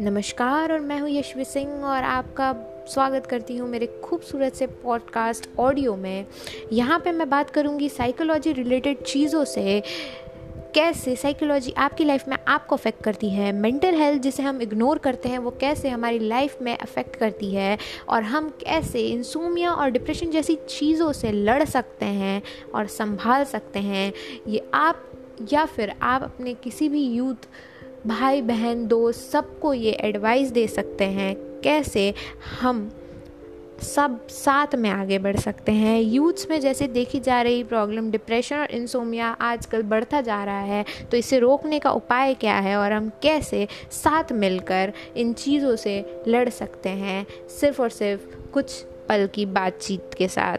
नमस्कार और मैं हूँ यशवी सिंह और आपका स्वागत करती हूँ मेरे खूबसूरत से पॉडकास्ट ऑडियो में। यहाँ पे मैं बात करूँगी साइकोलॉजी रिलेटेड चीज़ों से, कैसे साइकोलॉजी आपकी लाइफ में आपको अफेक्ट करती है मेंटल हेल्थ जिसे हम इग्नोर करते हैं, वो कैसे हमारी लाइफ में अफेक्ट करती है और हम कैसे इंसोमिया और डिप्रेशन जैसी चीज़ों से लड़ सकते हैं और संभाल सकते हैं। ये आप या फिर आप अपने किसी भी यूथ भाई बहन दोस्त सबको ये एडवाइस दे सकते हैं कैसे हम सब साथ में आगे बढ़ सकते हैं। यूथ्स में जैसे देखी जा रही प्रॉब्लम डिप्रेशन और इंसोमिया आजकल बढ़ता जा रहा है तो इसे रोकने का उपाय क्या है और हम कैसे साथ मिलकर इन चीज़ों से लड़ सकते हैं? सिर्फ़ और सिर्फ़ कुछ पल की बातचीत के साथ।